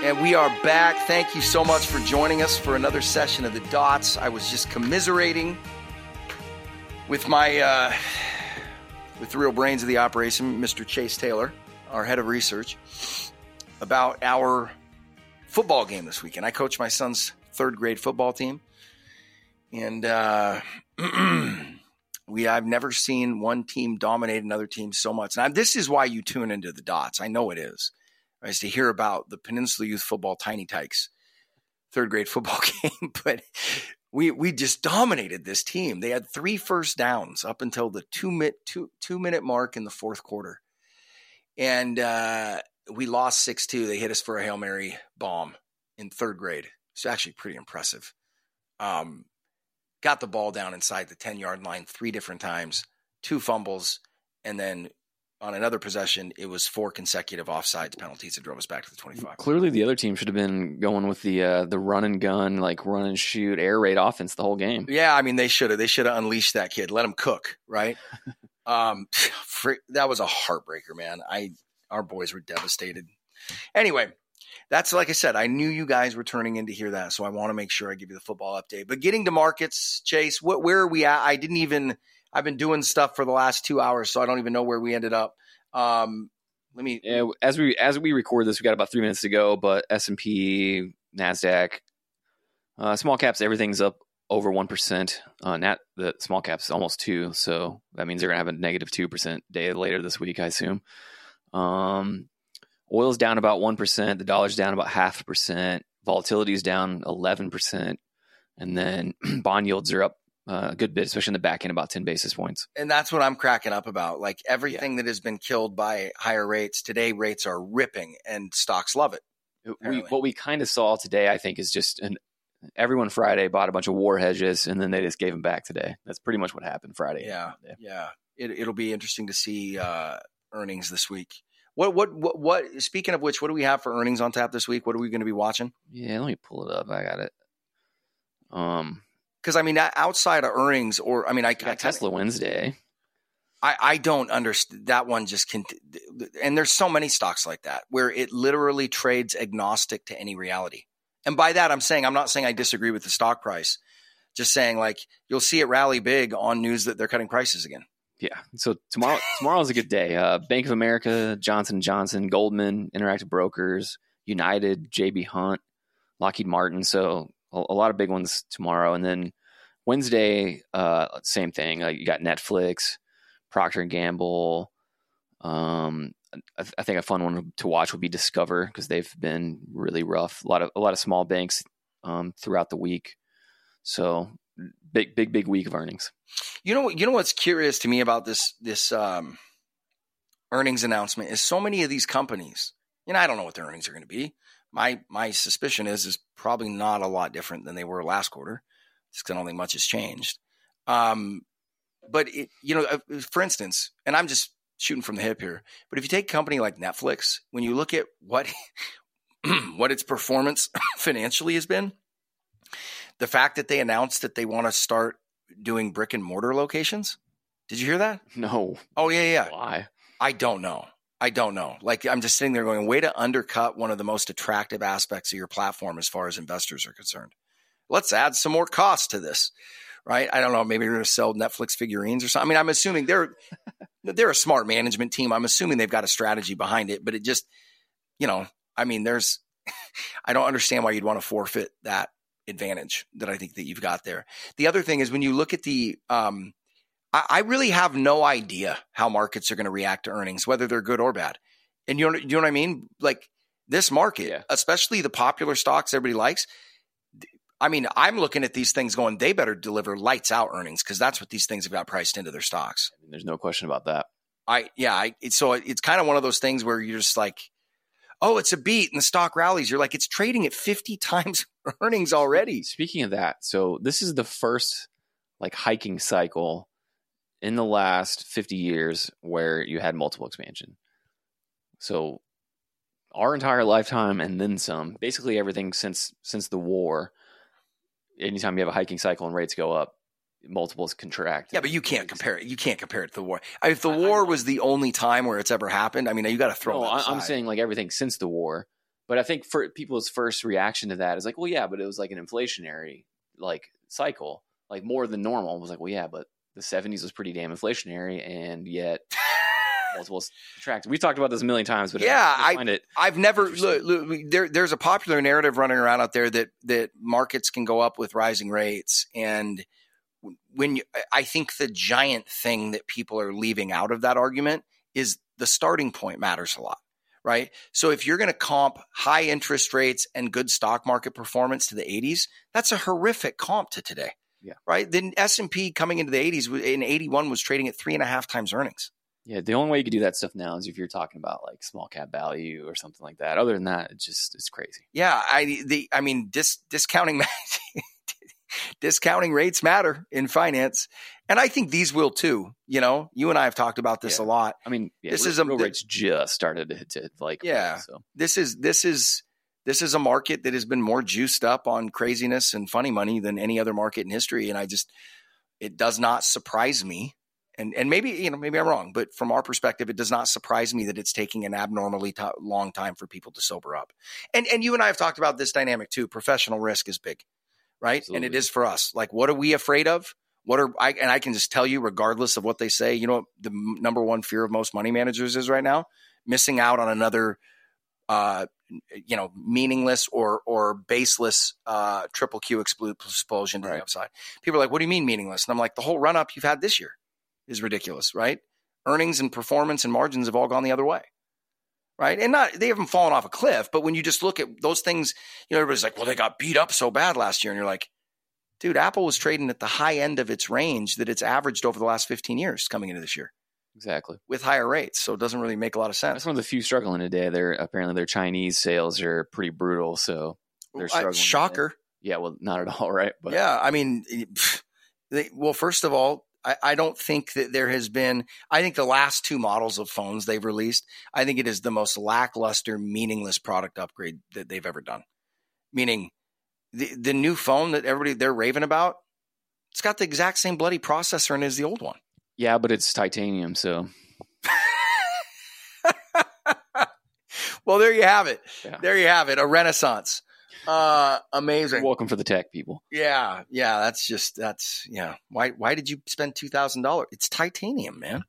And we are back. Thank you so much for joining us for another session of the Dots. I was just commiserating with my uh, with the real brains of the operation, Mr. Chase Taylor, our head of research, about our football game this weekend. I coach my son's third grade football team, and uh, we I've never seen one team dominate another team so much. Now, this is why you tune into the Dots. I know it is is to hear about the Peninsula Youth Football Tiny Tykes third grade football game, but we we just dominated this team. They had three first downs up until the two minute two two minute mark in the fourth quarter, and uh, we lost six two. They hit us for a hail mary bomb in third grade. It's actually pretty impressive. Um, got the ball down inside the ten yard line three different times, two fumbles, and then on another possession, it was four consecutive offsides penalties that drove us back to the 25. Clearly, the other team should have been going with the uh, the run and gun, like run and shoot, air raid offense the whole game. Yeah, I mean they should have. They should have unleashed that kid, let him cook, right? um, for, that was a heartbreaker, man. I our boys were devastated. Anyway, that's like I said. I knew you guys were turning in to hear that, so I want to make sure I give you the football update. But getting to markets, Chase, what where are we at? I didn't even I've been doing stuff for the last two hours, so I don't even know where we ended up. Um, let me. Yeah, as we as we record this, we got about three minutes to go. But S and P, Nasdaq, uh, small caps, everything's up over one percent. Uh, Nat the small caps almost two, so that means they're gonna have a negative two percent day later this week, I assume. Um, oil's down about one percent. The dollar's down about half a percent. Volatility is down eleven percent, and then bond yields are up uh, a good bit, especially in the back end, about 10 basis points. And that's what I'm cracking up about. Like everything yeah. that has been killed by higher rates, today rates are ripping and stocks love it. We, what we kind of saw today, I think, is just an everyone Friday bought a bunch of war hedges and then they just gave them back today. That's pretty much what happened Friday. Yeah. Yeah. It, will be interesting to see uh, earnings this week. What, what, what, what, speaking of which, what do we have for earnings on tap this week? What are we going to be watching? Yeah, let me pull it up. I got it. Um, because I mean, outside of earnings, or I mean, I, I Tesla Wednesday. I, I don't understand that one. Just can, and there's so many stocks like that where it literally trades agnostic to any reality. And by that, I'm saying I'm not saying I disagree with the stock price. Just saying, like you'll see it rally big on news that they're cutting prices again. Yeah. So tomorrow, tomorrow is a good day. Uh, Bank of America, Johnson Johnson, Goldman, Interactive Brokers, United, JB Hunt, Lockheed Martin. So a, a lot of big ones tomorrow, and then Wednesday, uh, same thing. Uh, you got Netflix, Procter and Gamble. Um, I, th- I, think a fun one to watch would be Discover because they've been really rough. A lot of a lot of small banks um, throughout the week. So big, big, big week of earnings. You know, you know what's curious to me about this this um, earnings announcement is so many of these companies. You know, I don't know what their earnings are going to be my my suspicion is is probably not a lot different than they were last quarter. Just I don't think much has changed. Um, but it, you know, uh, for instance, and I'm just shooting from the hip here, but if you take a company like Netflix, when you look at what what its performance financially has been, the fact that they announced that they want to start doing brick and mortar locations. Did you hear that? No. Oh yeah, yeah. Why? I don't know. I don't know. Like I'm just sitting there going, way to undercut one of the most attractive aspects of your platform as far as investors are concerned. Let's add some more cost to this, right? I don't know. Maybe you're going to sell Netflix figurines or something. I mean, I'm assuming they're they're a smart management team. I'm assuming they've got a strategy behind it, but it just, you know, I mean, there's, I don't understand why you'd want to forfeit that advantage that I think that you've got there. The other thing is when you look at the um, I, really have no idea how markets are going to react to earnings, whether they're good or bad. And you know, you know what I mean? Like this market, yeah. especially the popular stocks everybody likes. I mean, I'm looking at these things going, they better deliver lights out earnings because that's what these things have got priced into their stocks. I mean, there's no question about that. I yeah, I, so it's kind of one of those things where you're just like, oh, it's a beat and the stock rallies. You're like, it's trading at 50 times earnings already. Speaking of that, so this is the first like hiking cycle in the last 50 years where you had multiple expansion. So our entire lifetime and then some, basically everything since since the war, anytime you have a hiking cycle and rates go up, multiples contract. Yeah, but you can't compare it. You can't compare it to the war. If the war was the only time where it's ever happened, I mean, you got to throw. No, I'm saying like everything since the war. But I think for people's first reaction to that is like, well, yeah, but it was like an inflationary like cycle, like more than normal. I was like, well, yeah, but the 70s was pretty damn inflationary, and yet multiple contracts. We've talked about this a million times, but Yeah, I, find it. I've never look, look, there. There's a popular narrative running around out there that that markets can go up with rising rates, and when you, I think the giant thing that people are leaving out of that argument is the starting point matters a lot, right? So if you're going to comp high interest rates and good stock market performance to the 80s, that's a horrific comp to today. Yeah. Right. Then S and P coming into the 80s in 81 was trading at three and a half times earnings. Yeah, the only way you could do that stuff now is if you're talking about like small cap value or something like that. Other than that, it's just it's crazy. Yeah, I the I mean dis, discounting discounting rates matter in finance, and I think these will too. You know, you and I have talked about this Yeah. a lot. I mean, yeah, This real, is a- real rates just started to, to like Yeah. So This is this is this is a market that has been more juiced up on craziness and funny money than any other market in history, and I just it does not surprise me. And and maybe you know maybe I'm wrong, but from our perspective, it does not surprise me that it's taking an abnormally to long time for people to sober up. And and you and I have talked about this dynamic too. Professional risk is big, right? And it is for us. Like, what are we afraid of? What are I and I can just tell you, regardless of what they say, you know what the m- number one fear of most money managers is right now? Missing out on another uh, you know, meaningless or or baseless uh, triple Q explo- explosion to Right. the upside. People are like, "What do you mean meaningless?" And I'm like, "The whole run up you've had this year is ridiculous, right? Earnings and performance and margins have all gone the other way, right? And not they haven't fallen off a cliff, but when you just look at those things, you know, everybody's like, "Well, they got beat up so bad last year," and you're like, "Dude, Apple was trading at the high end of its range that it's averaged over the last 15 years coming into this year exactly. with higher rates, so it doesn't really make a lot of sense." That's one of the few struggling today. They're apparently their Chinese sales are pretty brutal. So they're struggling. shocker. yeah, well, not at all, right? But yeah, I mean, they, well, first of all, I, I don't think that there has been. I think the last two models of phones they've released, I think it is the most lackluster, meaningless product upgrade that they've ever done. Meaning, the the new phone that everybody they're raving about, it's got the exact same bloody processor in it as the old one. yeah, but it's titanium, so well, there you have it. Yeah. There you have it. A renaissance. Uh, amazing. welcome for the tech people. Yeah, yeah, that's just that's yeah. Why why did you spend two thousand dollars? It's titanium, man.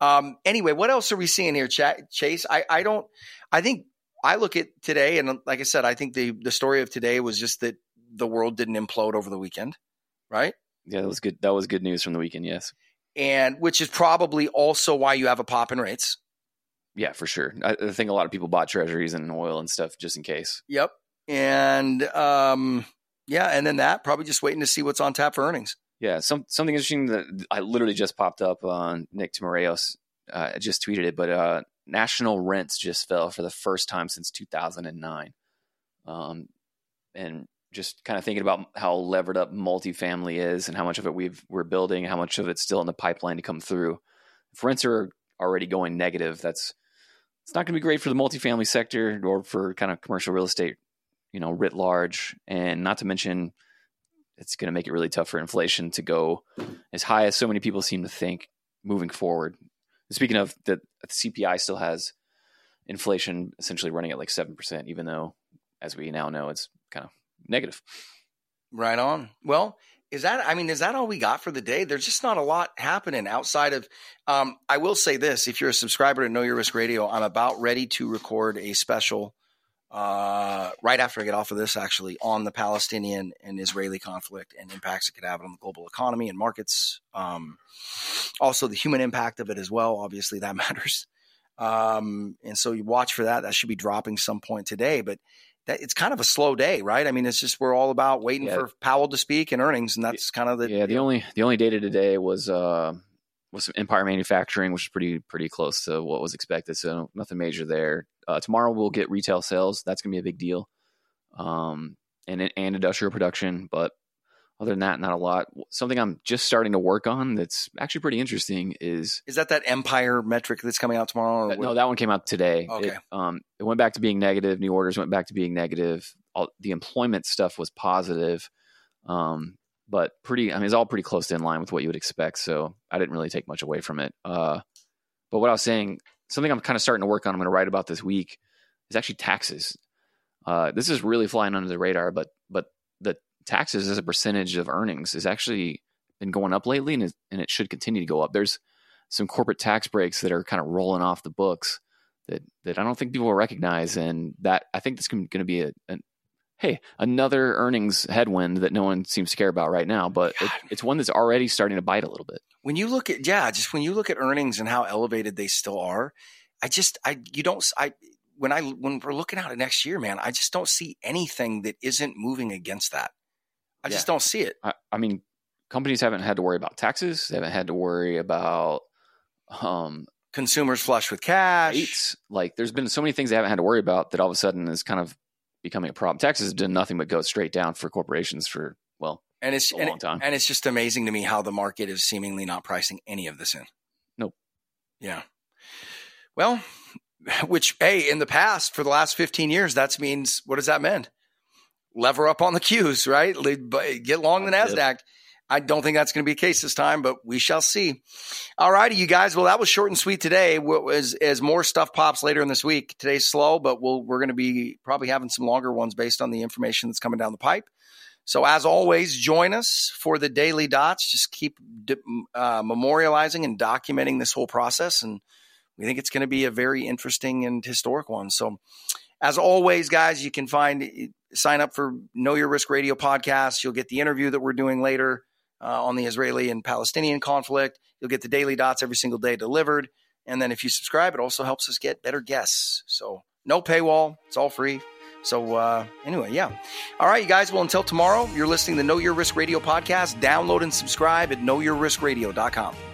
Um. Anyway, what else are we seeing here, Cha- Chase? I I don't. I think I look at today, and like I said, I think the the story of today was just that the world didn't implode over the weekend, right? Yeah, that was good. That was good news from the weekend. Yes. And which is probably also why you have a pop in rates. Yeah, for sure. I, I think a lot of people bought treasuries and oil and stuff just in case. Yep. And um, yeah, and then that probably just waiting to see what's on tap for earnings. Yeah, some something interesting that I literally just popped up on Nick Timiraos. Uh, just tweeted it, but uh, national rents just fell for the first time since 2009. Um, and just kind of thinking about how levered up multifamily is and how much of it we've we're building, how much of it's still in the pipeline to come through. If rents are already going negative, that's it's not going to be great for the multifamily sector or for kind of commercial real estate, you know, writ large. And not to mention, it's going to make it really tough for inflation to go as high as so many people seem to think moving forward. Speaking of the, the CPI still has inflation essentially running at like 7%, even though, as we now know, it's kind of negative. Right on. Well, is that I mean, is that all we got for the day? There's just not a lot happening outside of um, I will say this, if you're a subscriber to Know Your Risk Radio, I'm about ready to record a special uh, right after I get off of this actually on the Palestinian and Israeli conflict and impacts it could have on the global economy and markets. Um, also the human impact of it as well. Obviously that matters. Um, and so you watch for that. That should be dropping some point today, but that it's kind of a slow day, right? I mean, it's just we're all about waiting Yeah. for Powell to speak and earnings, and that's kind of the yeah, the only the only data today was uh, was some Empire Manufacturing, which is pretty pretty close to what was expected. So nothing major there. Uh, tomorrow we'll get retail sales. That's gonna be a big deal. Um, and and industrial production, but other than that, not a lot. Something I'm just starting to work on that's actually pretty interesting is is that that Empire metric that's coming out tomorrow? Or Uh, no, that one came out today. Okay. It, um, it went back to being negative. New orders went back to being negative. All, the employment stuff was positive, um, but pretty. I mean, it's all pretty close to in line with what you would expect. So I didn't really take much away from it. Uh, but what I was saying, something I'm kind of starting to work on. I'm going to write about this week is actually taxes. uh, this is really flying under the radar, but but the taxes as a percentage of earnings has actually been going up lately, and it, and it should continue to go up. There's some corporate tax breaks that are kind of rolling off the books that that I don't think people will recognize, and that I think this going to be a, a, hey another earnings headwind that no one seems to care about right now, but it, it's one that's already starting to bite a little bit. When you look at yeah, just when you look at earnings and how elevated they still are, I just I you don't I when I when we're looking out at next year, man, I just don't see anything that isn't moving against that. I yeah. just don't see it. I, I mean, companies haven't had to worry about taxes. They haven't had to worry about um, consumers flush with cash. Rates. Like there's been so many things they haven't had to worry about that all of a sudden is kind of becoming a problem. Taxes have done nothing but go straight down for corporations for well, and it's a and, long time. and it's just amazing to me how the market is seemingly not pricing any of this in. Nope. Yeah. Well, which hey, in the past for the last 15 years, that means what does that mean? Lever up on the Qs, right? Get long the Nasdaq. I don't think that's going to be the case this time, but we shall see. All righty, you guys. Well, that was short and sweet today. As, as more stuff pops later in this week, today's slow, but we'll, we're going to be probably having some longer ones based on the information that's coming down the pipe. So, as always, join us for the daily dots. Just keep uh, memorializing and documenting this whole process. And we think it's going to be a very interesting and historic one. So, as always, guys, you can find sign up for Know Your Risk Radio podcast. You'll get the interview that we're doing later uh, on the Israeli and Palestinian conflict. You'll get the daily dots every single day delivered. And then if you subscribe, it also helps us get better guests. So no paywall, it's all free. So uh, anyway, yeah. All right, you guys. Well, until tomorrow, you're listening to Know Your Risk Radio podcast. Download and subscribe at knowyourriskradio.com.